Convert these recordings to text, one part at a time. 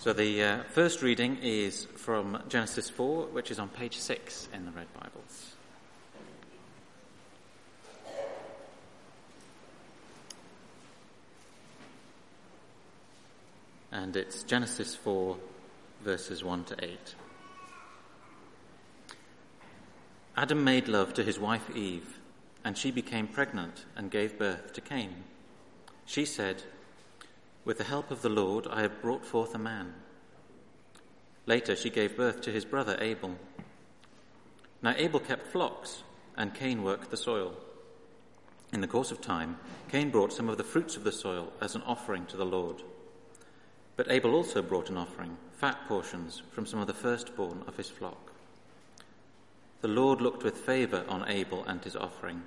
So the uh, first reading is from Genesis 4, which is on page 6 in the Red Bibles. And it's Genesis 4, verses 1 to 8. Adam made love to his wife Eve, and she became pregnant and gave birth to Cain. She said, with the help of the Lord, I have brought forth a man. Later, she gave birth to his brother Abel. Now, Abel kept flocks, and Cain worked the soil. In the course of time, Cain brought some of the fruits of the soil as an offering to the Lord. But Abel also brought an offering, fat portions from some of the firstborn of his flock. The Lord looked with favor on Abel and his offering,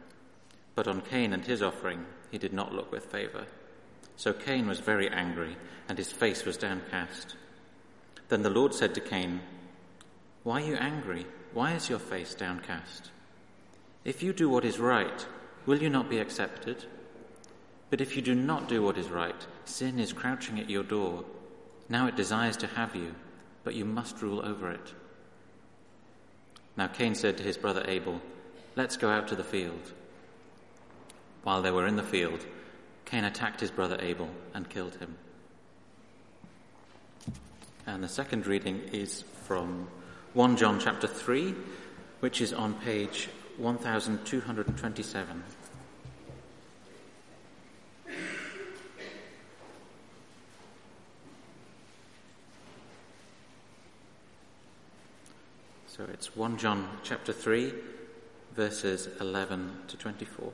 but on Cain and his offering he did not look with favor. So Cain was very angry, and his face was downcast. Then the Lord said to Cain, Why are you angry? Why is your face downcast? If you do what is right, will you not be accepted? But if you do not do what is right, sin is crouching at your door. Now it desires to have you, but you must rule over it. Now Cain said to his brother Abel, Let's go out to the field. While they were in the field, Cain attacked his brother Abel and killed him. And the second reading is from 1 John chapter 3, which is on page 1227. So it's 1 John chapter 3, verses 11 to 24.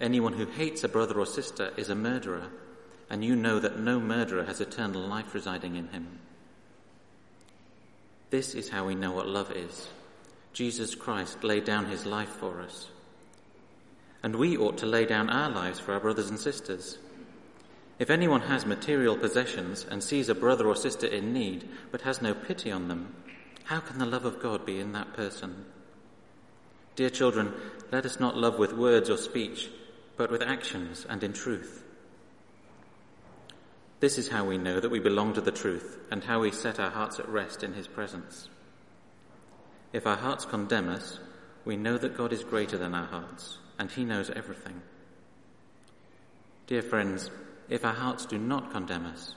Anyone who hates a brother or sister is a murderer, and you know that no murderer has eternal life residing in him. This is how we know what love is. Jesus Christ laid down his life for us. And we ought to lay down our lives for our brothers and sisters. If anyone has material possessions and sees a brother or sister in need but has no pity on them, how can the love of God be in that person? Dear children, let us not love with words or speech but with actions and in truth. This is how we know that we belong to the truth and how we set our hearts at rest in His presence. If our hearts condemn us, we know that God is greater than our hearts and He knows everything. Dear friends, if our hearts do not condemn us,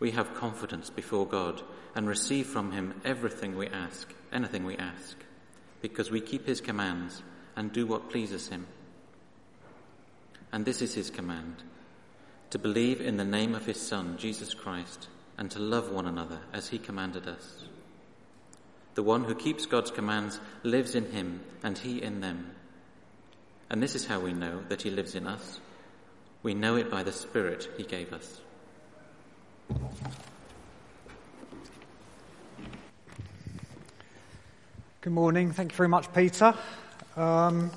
we have confidence before God and receive from Him everything we ask, anything we ask, because we keep His commands and do what pleases Him. And this is his command to believe in the name of his Son, Jesus Christ, and to love one another as he commanded us. The one who keeps God's commands lives in him and he in them. And this is how we know that he lives in us. We know it by the Spirit he gave us. Good morning. Thank you very much, Peter. Um,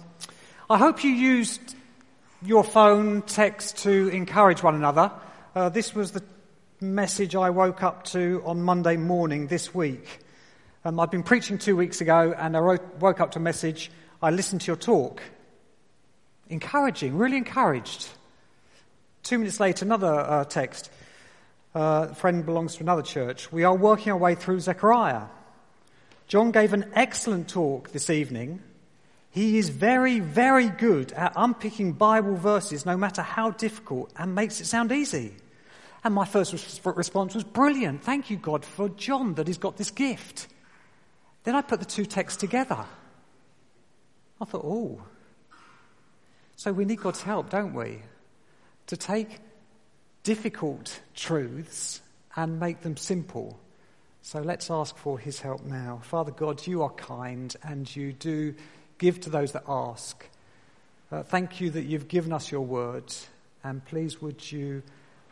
I hope you used your phone text to encourage one another. Uh, this was the message I woke up to on Monday morning this week. Um, I'd been preaching two weeks ago and I wrote, woke up to a message. I listened to your talk. Encouraging, really encouraged. Two minutes later, another uh, text. Uh, friend belongs to another church. We are working our way through Zechariah. John gave an excellent talk this evening he is very, very good at unpicking Bible verses, no matter how difficult, and makes it sound easy. And my first response was brilliant. Thank you, God, for John that he's got this gift. Then I put the two texts together. I thought, oh. So we need God's help, don't we? To take difficult truths and make them simple. So let's ask for his help now. Father God, you are kind and you do give to those that ask. Uh, thank you that you've given us your word, and please would you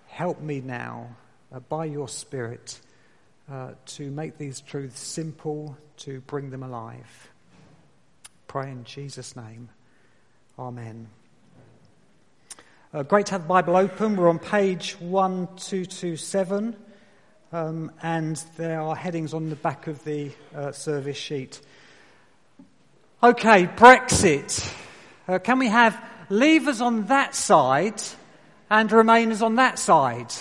help me now uh, by your Spirit uh, to make these truths simple, to bring them alive. Pray in Jesus' name. Amen. Uh, great to have the Bible open. We're on page 1227, um, and there are headings on the back of the uh, service sheet. Okay, Brexit. Uh, can we have leavers on that side and remainers on that side?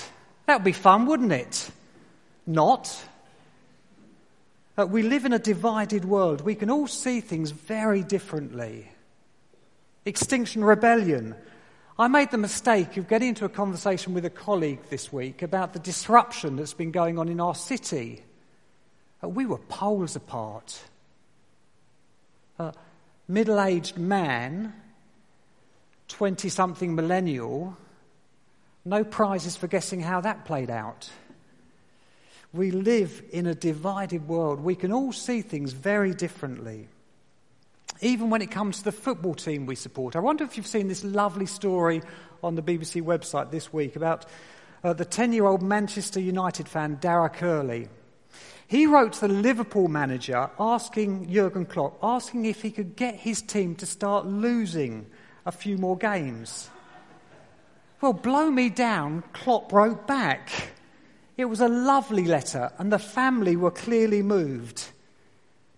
That would be fun, wouldn't it? Not. Uh, we live in a divided world. We can all see things very differently. Extinction Rebellion. I made the mistake of getting into a conversation with a colleague this week about the disruption that's been going on in our city. Uh, we were poles apart. A middle aged man, 20 something millennial, no prizes for guessing how that played out. We live in a divided world. We can all see things very differently. Even when it comes to the football team we support. I wonder if you've seen this lovely story on the BBC website this week about uh, the 10 year old Manchester United fan, Dara Curley. He wrote to the Liverpool manager asking Jurgen Klopp, asking if he could get his team to start losing a few more games. Well, blow me down, Klopp wrote back. It was a lovely letter, and the family were clearly moved.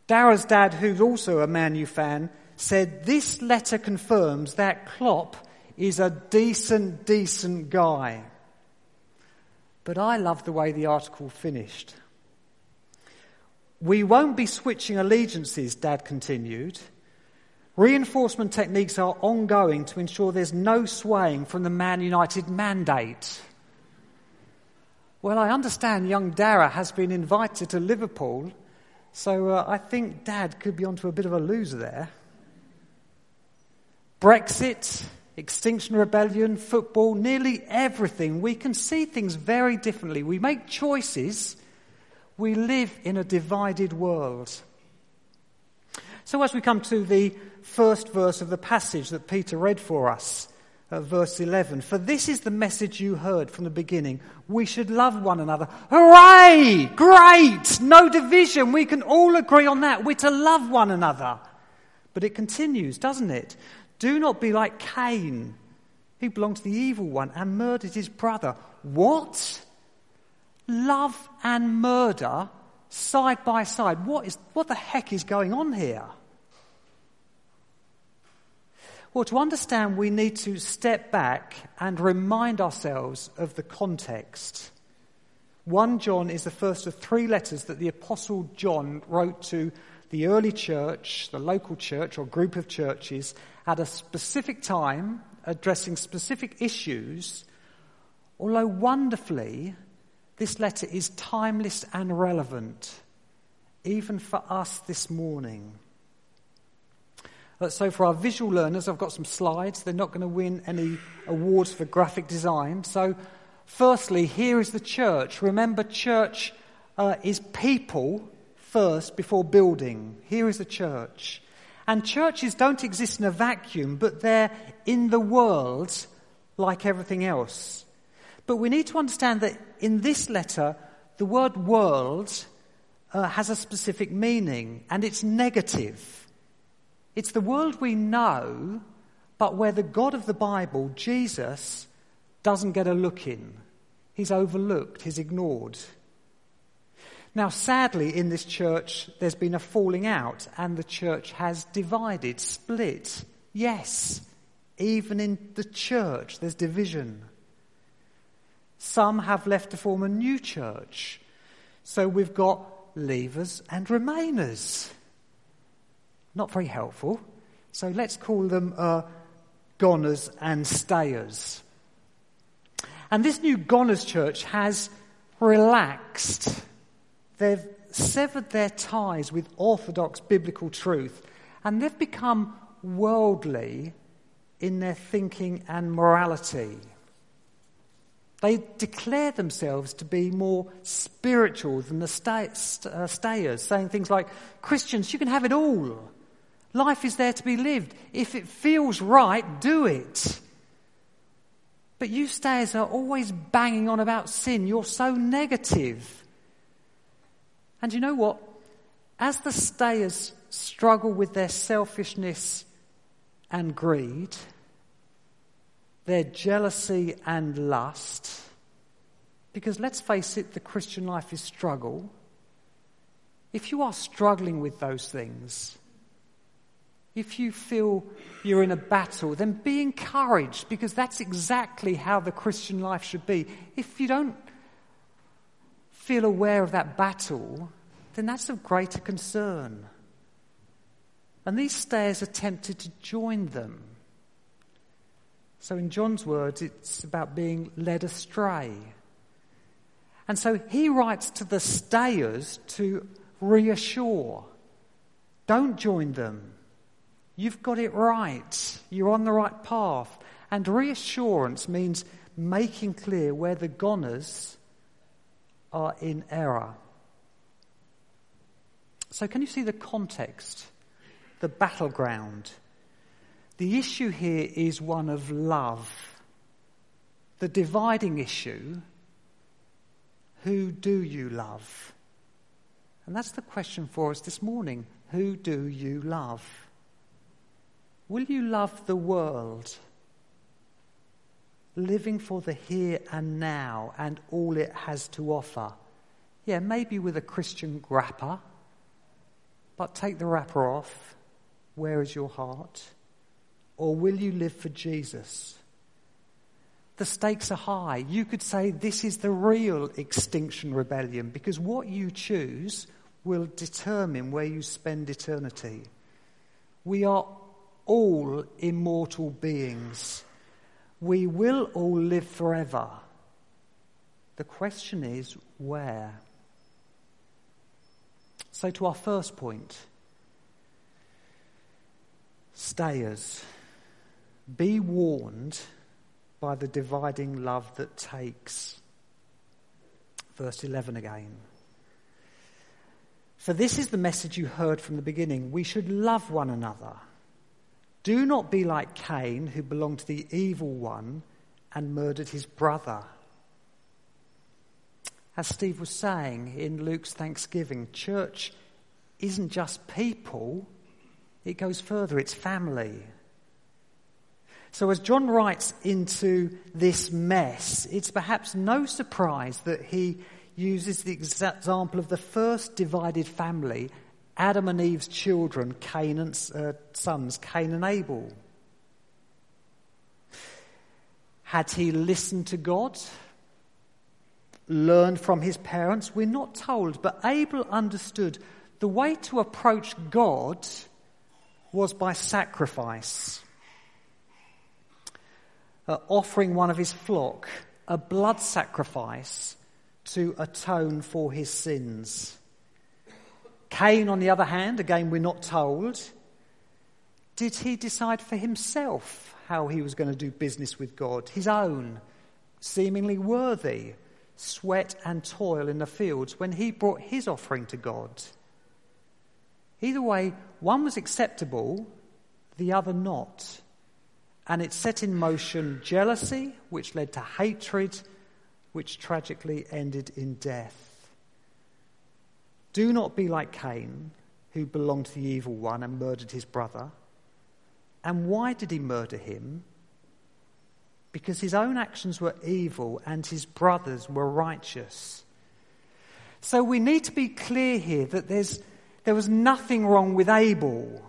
Dara's dad, who's also a Man U fan, said this letter confirms that Klopp is a decent, decent guy. But I love the way the article finished. We won't be switching allegiances, Dad continued. Reinforcement techniques are ongoing to ensure there's no swaying from the Man United mandate. Well, I understand young Dara has been invited to Liverpool, so uh, I think Dad could be onto a bit of a loser there. Brexit, Extinction Rebellion, football, nearly everything. We can see things very differently. We make choices. We live in a divided world. So, as we come to the first verse of the passage that Peter read for us, uh, verse 11, for this is the message you heard from the beginning. We should love one another. Hooray! Great! No division. We can all agree on that. We're to love one another. But it continues, doesn't it? Do not be like Cain, who belonged to the evil one and murdered his brother. What? Love and murder side by side. What, is, what the heck is going on here? Well, to understand, we need to step back and remind ourselves of the context. 1 John is the first of three letters that the Apostle John wrote to the early church, the local church or group of churches, at a specific time, addressing specific issues. Although wonderfully, this letter is timeless and relevant, even for us this morning. So, for our visual learners, I've got some slides. They're not going to win any awards for graphic design. So, firstly, here is the church. Remember, church uh, is people first before building. Here is the church. And churches don't exist in a vacuum, but they're in the world like everything else. But we need to understand that in this letter, the word world uh, has a specific meaning, and it's negative. It's the world we know, but where the God of the Bible, Jesus, doesn't get a look in. He's overlooked, he's ignored. Now, sadly, in this church, there's been a falling out, and the church has divided, split. Yes, even in the church, there's division. Some have left to form a new church. So we've got leavers and remainers. Not very helpful. So let's call them uh, goners and stayers. And this new goners church has relaxed. They've severed their ties with orthodox biblical truth and they've become worldly in their thinking and morality. They declare themselves to be more spiritual than the stay, uh, stayers, saying things like, Christians, you can have it all. Life is there to be lived. If it feels right, do it. But you stayers are always banging on about sin. You're so negative. And you know what? As the stayers struggle with their selfishness and greed, their jealousy and lust, because let's face it, the Christian life is struggle. If you are struggling with those things, if you feel you're in a battle, then be encouraged because that's exactly how the Christian life should be. If you don't feel aware of that battle, then that's of greater concern. And these stayers attempted to join them. So, in John's words, it's about being led astray. And so he writes to the stayers to reassure don't join them. You've got it right. You're on the right path. And reassurance means making clear where the goners are in error. So, can you see the context, the battleground? The issue here is one of love. The dividing issue who do you love? And that's the question for us this morning. Who do you love? Will you love the world? Living for the here and now and all it has to offer. Yeah, maybe with a Christian wrapper, but take the wrapper off. Where is your heart? Or will you live for Jesus? The stakes are high. You could say this is the real extinction rebellion because what you choose will determine where you spend eternity. We are all immortal beings. We will all live forever. The question is where? So, to our first point stayers, be warned by the dividing love that takes. Verse 11 again. For this is the message you heard from the beginning. We should love one another. Do not be like Cain, who belonged to the evil one and murdered his brother. As Steve was saying in Luke's Thanksgiving, church isn't just people, it goes further, it's family. So, as John writes into this mess, it's perhaps no surprise that he uses the example of the first divided family Adam and Eve's children, Cain's uh, sons, Cain and Abel. Had he listened to God? Learned from his parents? We're not told, but Abel understood the way to approach God was by sacrifice. Uh, offering one of his flock, a blood sacrifice to atone for his sins. Cain, on the other hand, again, we're not told, did he decide for himself how he was going to do business with God? His own, seemingly worthy sweat and toil in the fields when he brought his offering to God. Either way, one was acceptable, the other not. And it set in motion jealousy, which led to hatred, which tragically ended in death. Do not be like Cain, who belonged to the evil one and murdered his brother. And why did he murder him? Because his own actions were evil and his brothers were righteous. So we need to be clear here that there's, there was nothing wrong with Abel.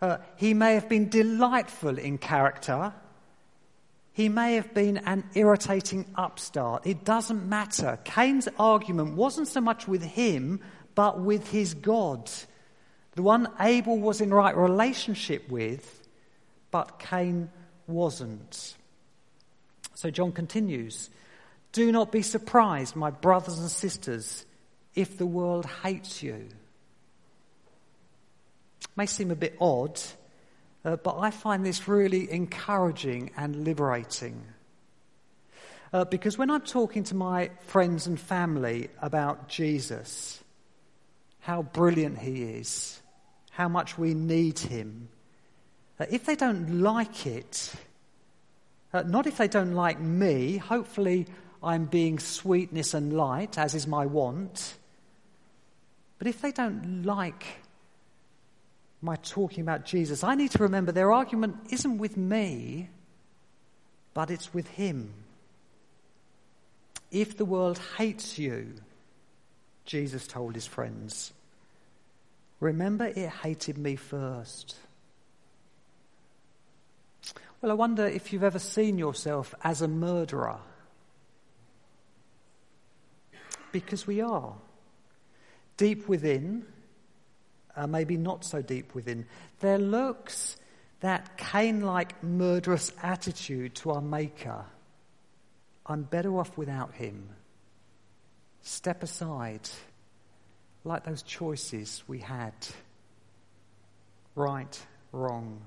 Uh, he may have been delightful in character, he may have been an irritating upstart. It doesn't matter. Cain's argument wasn't so much with him, but with his God. The one Abel was in right relationship with, but Cain wasn't. So John continues Do not be surprised, my brothers and sisters, if the world hates you. May seem a bit odd uh, but I find this really encouraging and liberating. Uh, because when I'm talking to my friends and family about Jesus, how brilliant he is, how much we need him, uh, if they don't like it, Uh, not if they don't like me. Hopefully, I'm being sweetness and light, as is my want. But if they don't like my talking about Jesus, I need to remember their argument isn't with me, but it's with Him. If the world hates you, Jesus told his friends, remember it hated me first. Well, I wonder if you've ever seen yourself as a murderer. Because we are. Deep within, uh, maybe not so deep within, there lurks that Cain like murderous attitude to our Maker. I'm better off without him. Step aside, like those choices we had. Right, wrong.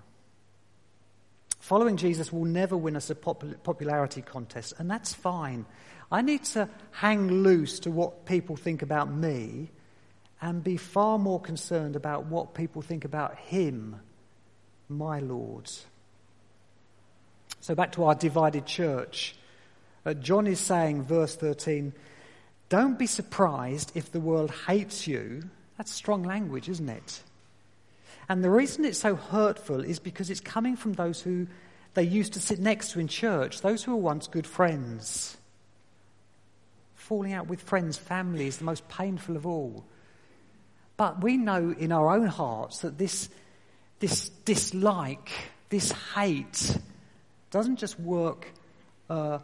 Following Jesus will never win us a popularity contest, and that's fine. I need to hang loose to what people think about me and be far more concerned about what people think about Him, my Lord. So, back to our divided church. Uh, John is saying, verse 13, don't be surprised if the world hates you. That's strong language, isn't it? And the reason it's so hurtful is because it's coming from those who they used to sit next to in church, those who were once good friends. Falling out with friends, family is the most painful of all. But we know in our own hearts that this, this dislike, this hate, doesn't just work uh,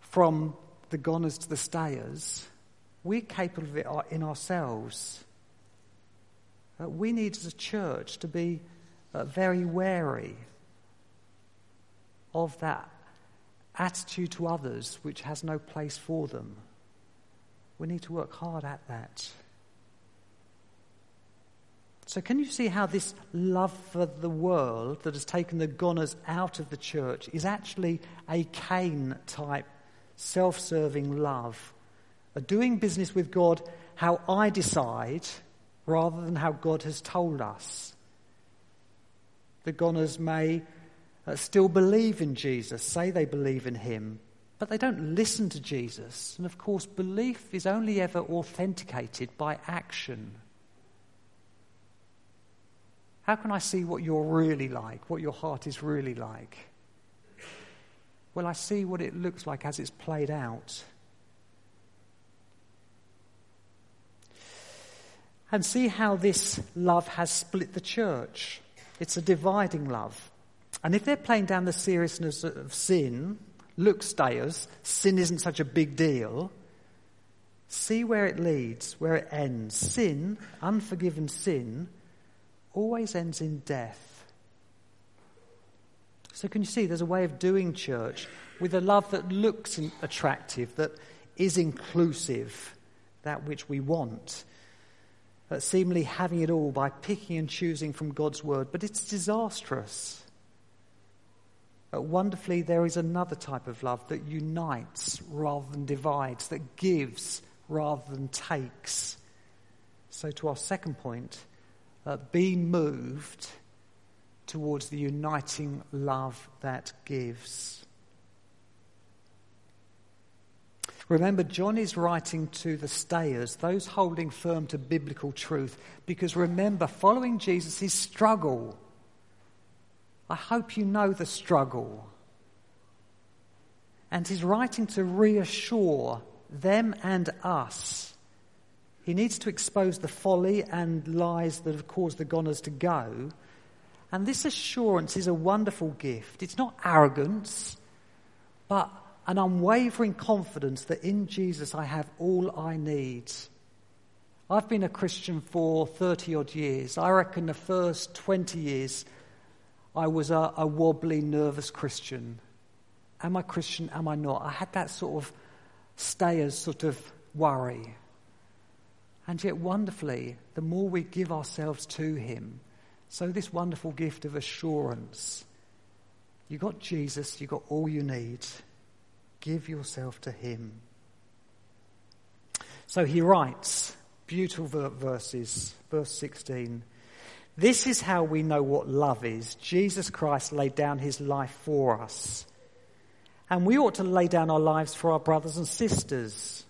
from the goners to the stayers. We're capable of it in ourselves. Uh, we need as a church to be uh, very wary of that attitude to others which has no place for them. We need to work hard at that. So, can you see how this love for the world that has taken the goners out of the church is actually a Cain type self serving love? A doing business with God how I decide rather than how God has told us. The goners may uh, still believe in Jesus, say they believe in him, but they don't listen to Jesus. And of course, belief is only ever authenticated by action. How can I see what you're really like, what your heart is really like? Well, I see what it looks like as it's played out. And see how this love has split the church. It's a dividing love. And if they're playing down the seriousness of sin, look, stayers, sin isn't such a big deal. See where it leads, where it ends. Sin, unforgiven sin, always ends in death. So, can you see there's a way of doing church with a love that looks attractive, that is inclusive, that which we want, uh, seemingly having it all by picking and choosing from God's word, but it's disastrous. Uh, wonderfully, there is another type of love that unites rather than divides, that gives rather than takes. So, to our second point, uh, be moved towards the uniting love that gives. Remember, John is writing to the stayers, those holding firm to biblical truth, because remember, following Jesus is struggle. I hope you know the struggle. And he's writing to reassure them and us he needs to expose the folly and lies that have caused the goners to go. And this assurance is a wonderful gift. It's not arrogance, but an unwavering confidence that in Jesus I have all I need. I've been a Christian for 30 odd years. I reckon the first 20 years I was a, a wobbly, nervous Christian. Am I Christian? Am I not? I had that sort of stayers sort of worry. And yet, wonderfully, the more we give ourselves to Him, so this wonderful gift of assurance. You got Jesus, you got all you need. Give yourself to Him. So he writes, beautiful verses, verse 16. This is how we know what love is. Jesus Christ laid down his life for us. And we ought to lay down our lives for our brothers and sisters.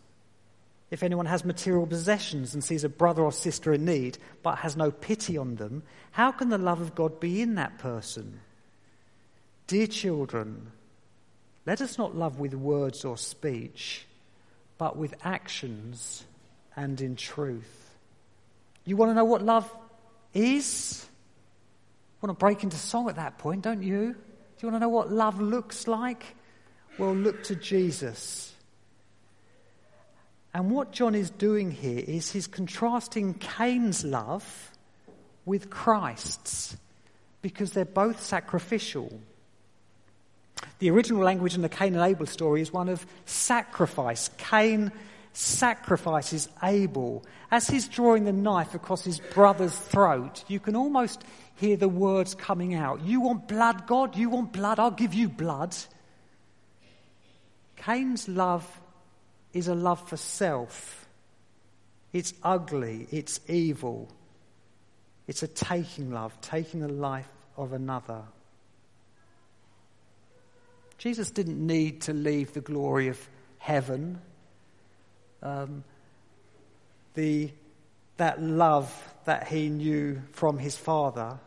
If anyone has material possessions and sees a brother or sister in need but has no pity on them, how can the love of God be in that person? Dear children, let us not love with words or speech, but with actions and in truth. You want to know what love is? want to break into song at that point, don't you? Do you want to know what love looks like? Well, look to Jesus. And what John is doing here is he's contrasting Cain's love with Christ's because they're both sacrificial. The original language in the Cain and Abel story is one of sacrifice. Cain sacrifices Abel. As he's drawing the knife across his brother's throat, you can almost hear the words coming out. You want blood, God? You want blood? I'll give you blood. Cain's love is a love for self. It's ugly, it's evil. It's a taking love, taking the life of another. Jesus didn't need to leave the glory of heaven. Um, the, that love that he knew from his Father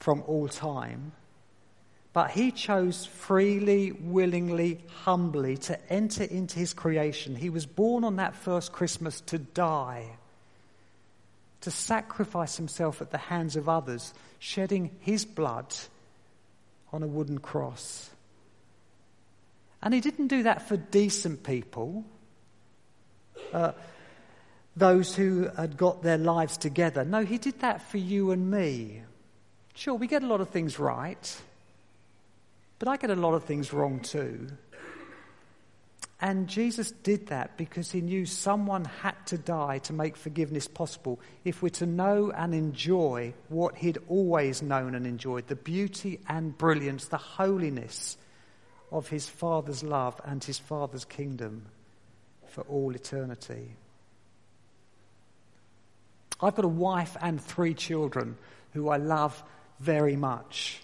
from all time. But he chose freely, willingly, humbly to enter into his creation. He was born on that first Christmas to die, to sacrifice himself at the hands of others, shedding his blood on a wooden cross. And he didn't do that for decent people, uh, those who had got their lives together. No, he did that for you and me. Sure, we get a lot of things right, but I get a lot of things wrong too. And Jesus did that because he knew someone had to die to make forgiveness possible if we're to know and enjoy what he'd always known and enjoyed the beauty and brilliance, the holiness of his Father's love and his Father's kingdom for all eternity. I've got a wife and three children who I love very much.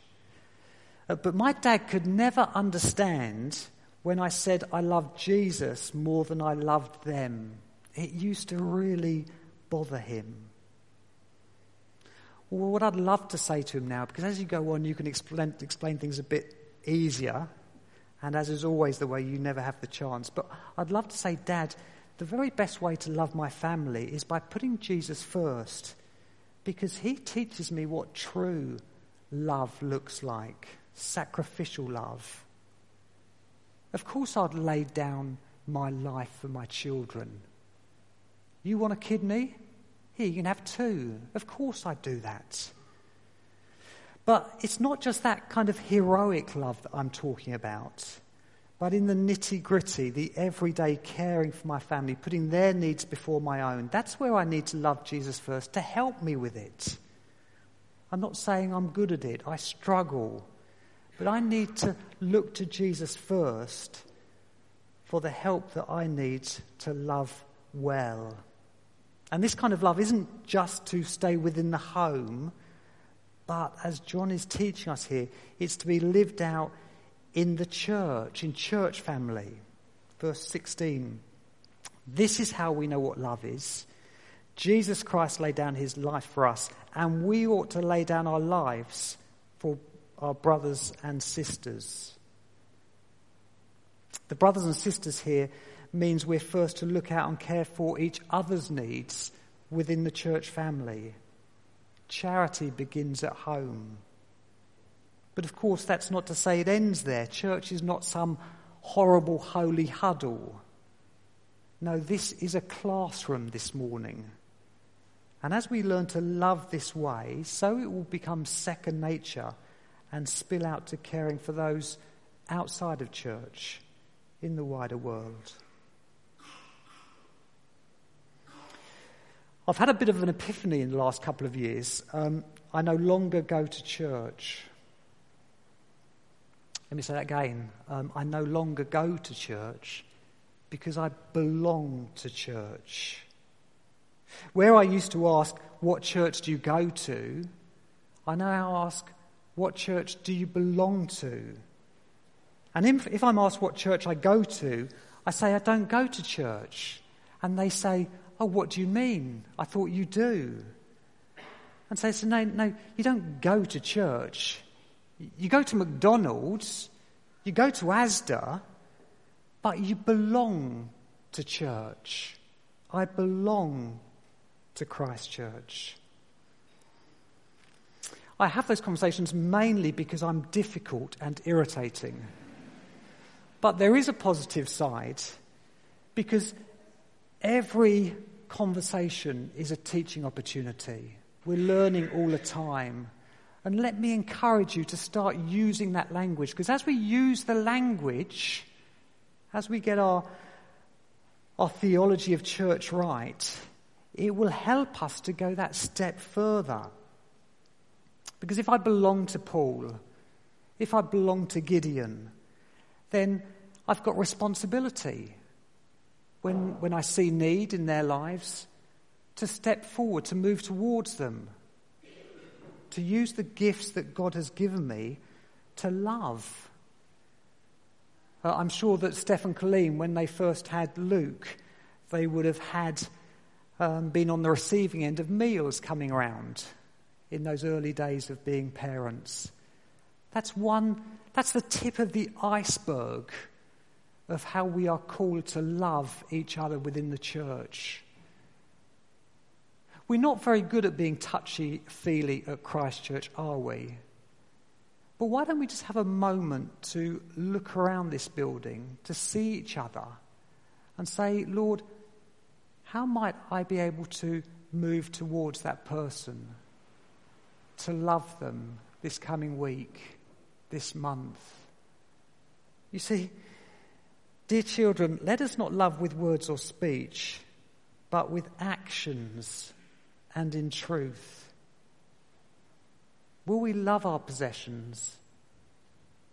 Uh, but my dad could never understand when I said I loved Jesus more than I loved them. It used to really bother him. Well, what I'd love to say to him now, because as you go on, you can explain, explain things a bit easier, and as is always the way, you never have the chance. But I'd love to say, Dad, the very best way to love my family is by putting Jesus first because he teaches me what true love looks like sacrificial love. Of course, I'd lay down my life for my children. You want a kidney? Here, you can have two. Of course, I'd do that. But it's not just that kind of heroic love that I'm talking about. But in the nitty gritty, the everyday caring for my family, putting their needs before my own, that's where I need to love Jesus first to help me with it. I'm not saying I'm good at it, I struggle. But I need to look to Jesus first for the help that I need to love well. And this kind of love isn't just to stay within the home, but as John is teaching us here, it's to be lived out in the church, in church family. Verse 16. This is how we know what love is. Jesus Christ laid down his life for us, and we ought to lay down our lives for our brothers and sisters. The brothers and sisters here means we're first to look out and care for each other's needs within the church family. Charity begins at home. But of course, that's not to say it ends there. Church is not some horrible holy huddle. No, this is a classroom this morning. And as we learn to love this way, so it will become second nature and spill out to caring for those outside of church in the wider world. I've had a bit of an epiphany in the last couple of years. Um, I no longer go to church. Let me say that again. Um, I no longer go to church because I belong to church. Where I used to ask, What church do you go to? I now ask, What church do you belong to? And if, if I'm asked what church I go to, I say, I don't go to church. And they say, Oh, what do you mean? I thought you do. And say, so no, no, you don't go to church. You go to McDonald's, you go to Asda, but you belong to church. I belong to Christ Church. I have those conversations mainly because I'm difficult and irritating. But there is a positive side because every conversation is a teaching opportunity. We're learning all the time. And let me encourage you to start using that language because as we use the language, as we get our, our theology of church right, it will help us to go that step further. Because if I belong to Paul, if I belong to Gideon, then I've got responsibility when, when I see need in their lives to step forward, to move towards them, to use the gifts that God has given me to love. Uh, I'm sure that Steph and Colleen, when they first had Luke, they would have had um, been on the receiving end of meals coming around in those early days of being parents. That's one, that's the tip of the iceberg of how we are called to love each other within the church. We're not very good at being touchy feely at Christ Church, are we? But why don't we just have a moment to look around this building, to see each other, and say, Lord, how might I be able to move towards that person, to love them this coming week, this month? You see, dear children, let us not love with words or speech, but with actions and in truth. Will we love our possessions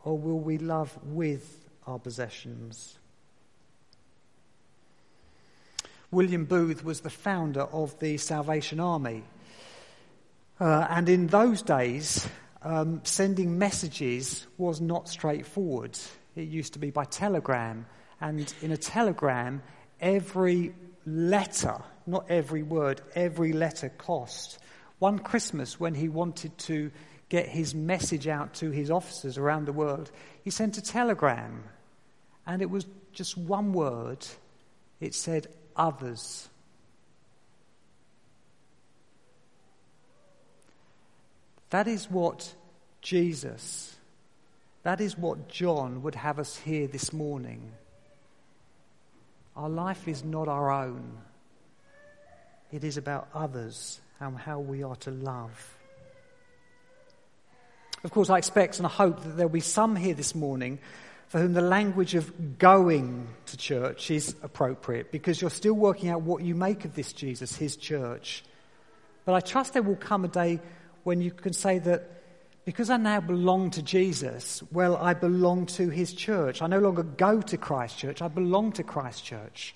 or will we love with our possessions? William Booth was the founder of the Salvation Army. Uh, and in those days, um, sending messages was not straightforward. It used to be by telegram. And in a telegram, every letter, not every word, every letter cost. One Christmas, when he wanted to get his message out to his officers around the world, he sent a telegram. And it was just one word. It said, others. That is what Jesus, that is what John would have us hear this morning. Our life is not our own, it is about others and how we are to love. Of course, I expect and I hope that there'll be some here this morning for whom the language of going to church is appropriate because you're still working out what you make of this Jesus, his church. But I trust there will come a day when you can say that because I now belong to Jesus, well, I belong to his church. I no longer go to Christ Church, I belong to Christ Church.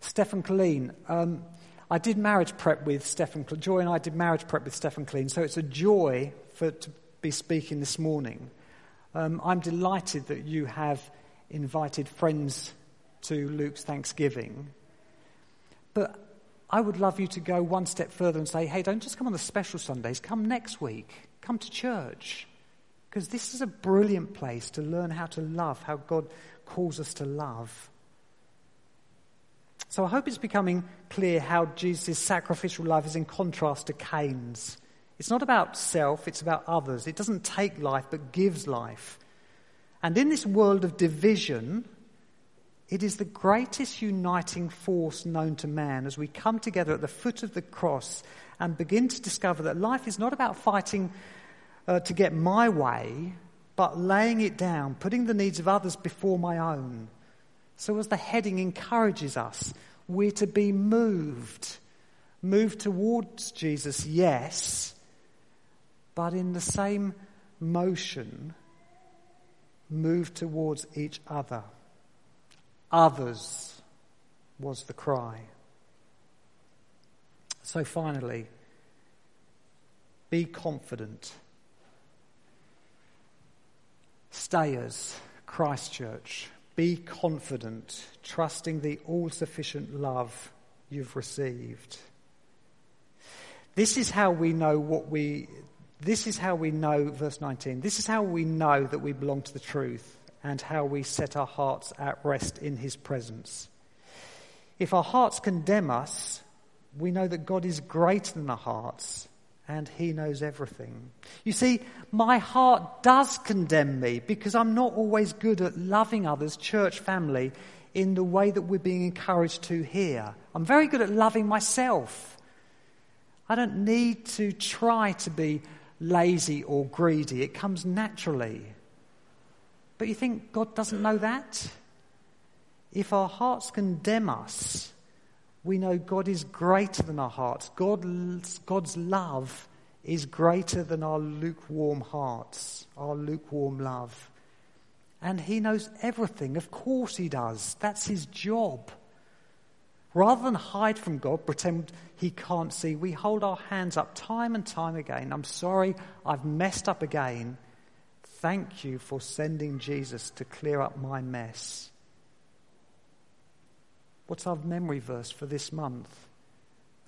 Stephen Colleen, um, I did marriage prep with Stephen, Joy and I did marriage prep with Stephen Colleen, so it's a joy for, to be speaking this morning. Um, I'm delighted that you have invited friends to Luke's Thanksgiving. But I would love you to go one step further and say, hey, don't just come on the special Sundays, come next week. Come to church. Because this is a brilliant place to learn how to love, how God calls us to love. So I hope it's becoming clear how Jesus' sacrificial love is in contrast to Cain's. It's not about self, it's about others. It doesn't take life, but gives life. And in this world of division, it is the greatest uniting force known to man as we come together at the foot of the cross and begin to discover that life is not about fighting uh, to get my way, but laying it down, putting the needs of others before my own. So, as the heading encourages us, we're to be moved. Moved towards Jesus, yes, but in the same motion, move towards each other. Others was the cry. So finally, be confident. Stayers, Christ Church, be confident, trusting the all sufficient love you've received. This is how we know what we, this is how we know, verse 19, this is how we know that we belong to the truth and how we set our hearts at rest in his presence. If our hearts condemn us, we know that God is greater than our hearts and he knows everything. You see, my heart does condemn me because I'm not always good at loving others, church family, in the way that we're being encouraged to here. I'm very good at loving myself. I don't need to try to be lazy or greedy, it comes naturally. But you think God doesn't know that? If our hearts condemn us, we know God is greater than our hearts. God's, God's love is greater than our lukewarm hearts, our lukewarm love. And He knows everything. Of course, He does. That's His job. Rather than hide from God, pretend He can't see, we hold our hands up time and time again. I'm sorry, I've messed up again. Thank you for sending Jesus to clear up my mess. What's our memory verse for this month?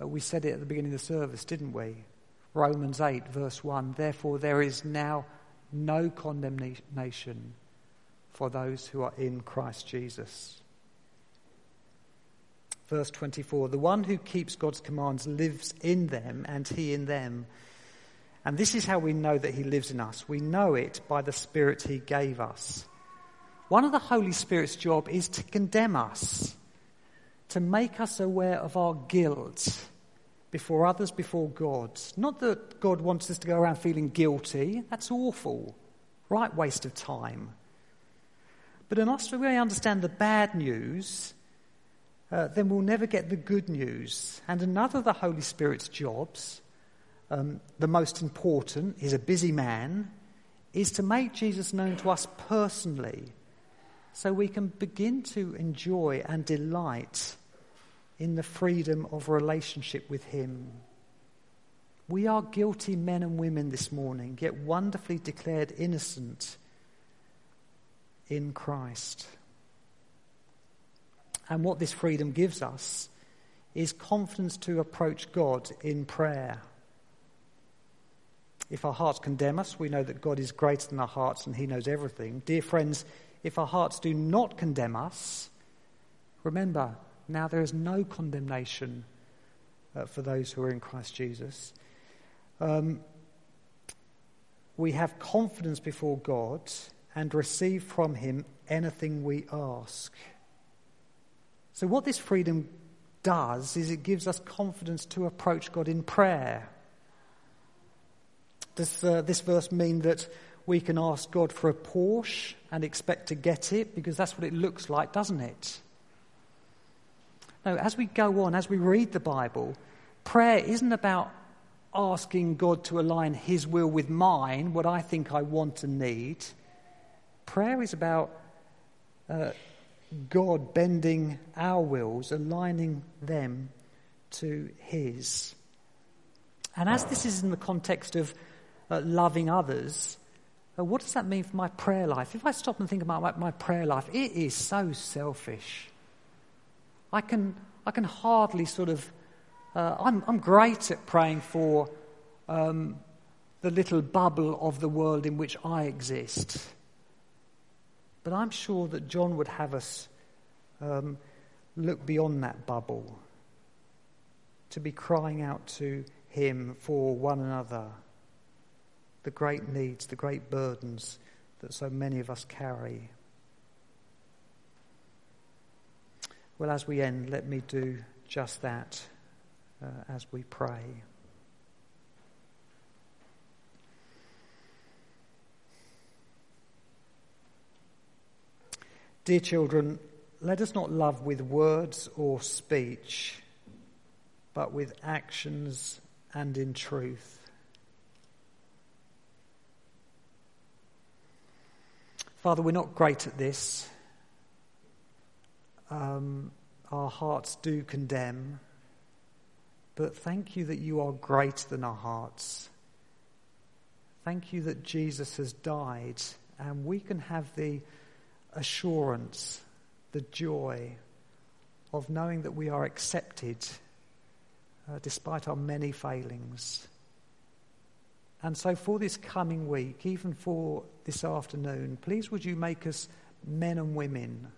Uh, we said it at the beginning of the service, didn't we? Romans 8, verse 1. Therefore, there is now no condemnation for those who are in Christ Jesus. Verse 24 The one who keeps God's commands lives in them, and he in them. And this is how we know that He lives in us. We know it by the Spirit He gave us. One of the Holy Spirit's job is to condemn us, to make us aware of our guilt before others, before God. Not that God wants us to go around feeling guilty, that's awful, right waste of time. But unless we understand the bad news, uh, then we'll never get the good news. And another of the Holy Spirit's jobs um, the most important, he's a busy man, is to make Jesus known to us personally so we can begin to enjoy and delight in the freedom of relationship with him. We are guilty men and women this morning, yet wonderfully declared innocent in Christ. And what this freedom gives us is confidence to approach God in prayer. If our hearts condemn us, we know that God is greater than our hearts and He knows everything. Dear friends, if our hearts do not condemn us, remember, now there is no condemnation uh, for those who are in Christ Jesus. Um, we have confidence before God and receive from Him anything we ask. So, what this freedom does is it gives us confidence to approach God in prayer. Does uh, this verse mean that we can ask God for a Porsche and expect to get it? Because that's what it looks like, doesn't it? No, as we go on, as we read the Bible, prayer isn't about asking God to align His will with mine, what I think I want and need. Prayer is about uh, God bending our wills, aligning them to His. And as this is in the context of uh, loving others, uh, what does that mean for my prayer life? If I stop and think about my, my prayer life, it is so selfish. I can, I can hardly sort of, uh, I'm, I'm great at praying for um, the little bubble of the world in which I exist. But I'm sure that John would have us um, look beyond that bubble, to be crying out to him for one another the great needs, the great burdens that so many of us carry. Well, as we end, let me do just that uh, as we pray. Dear children, let us not love with words or speech, but with actions and in truth. Father, we're not great at this. Um, our hearts do condemn. But thank you that you are greater than our hearts. Thank you that Jesus has died and we can have the assurance, the joy of knowing that we are accepted uh, despite our many failings. And so, for this coming week, even for this afternoon, please would you make us men and women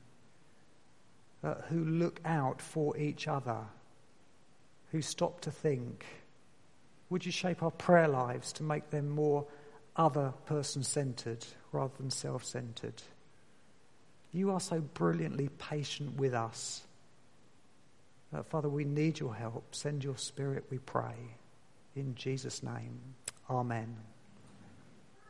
uh, who look out for each other, who stop to think. Would you shape our prayer lives to make them more other person centered rather than self centered? You are so brilliantly patient with us. Uh, Father, we need your help. Send your spirit, we pray. In Jesus' name, amen.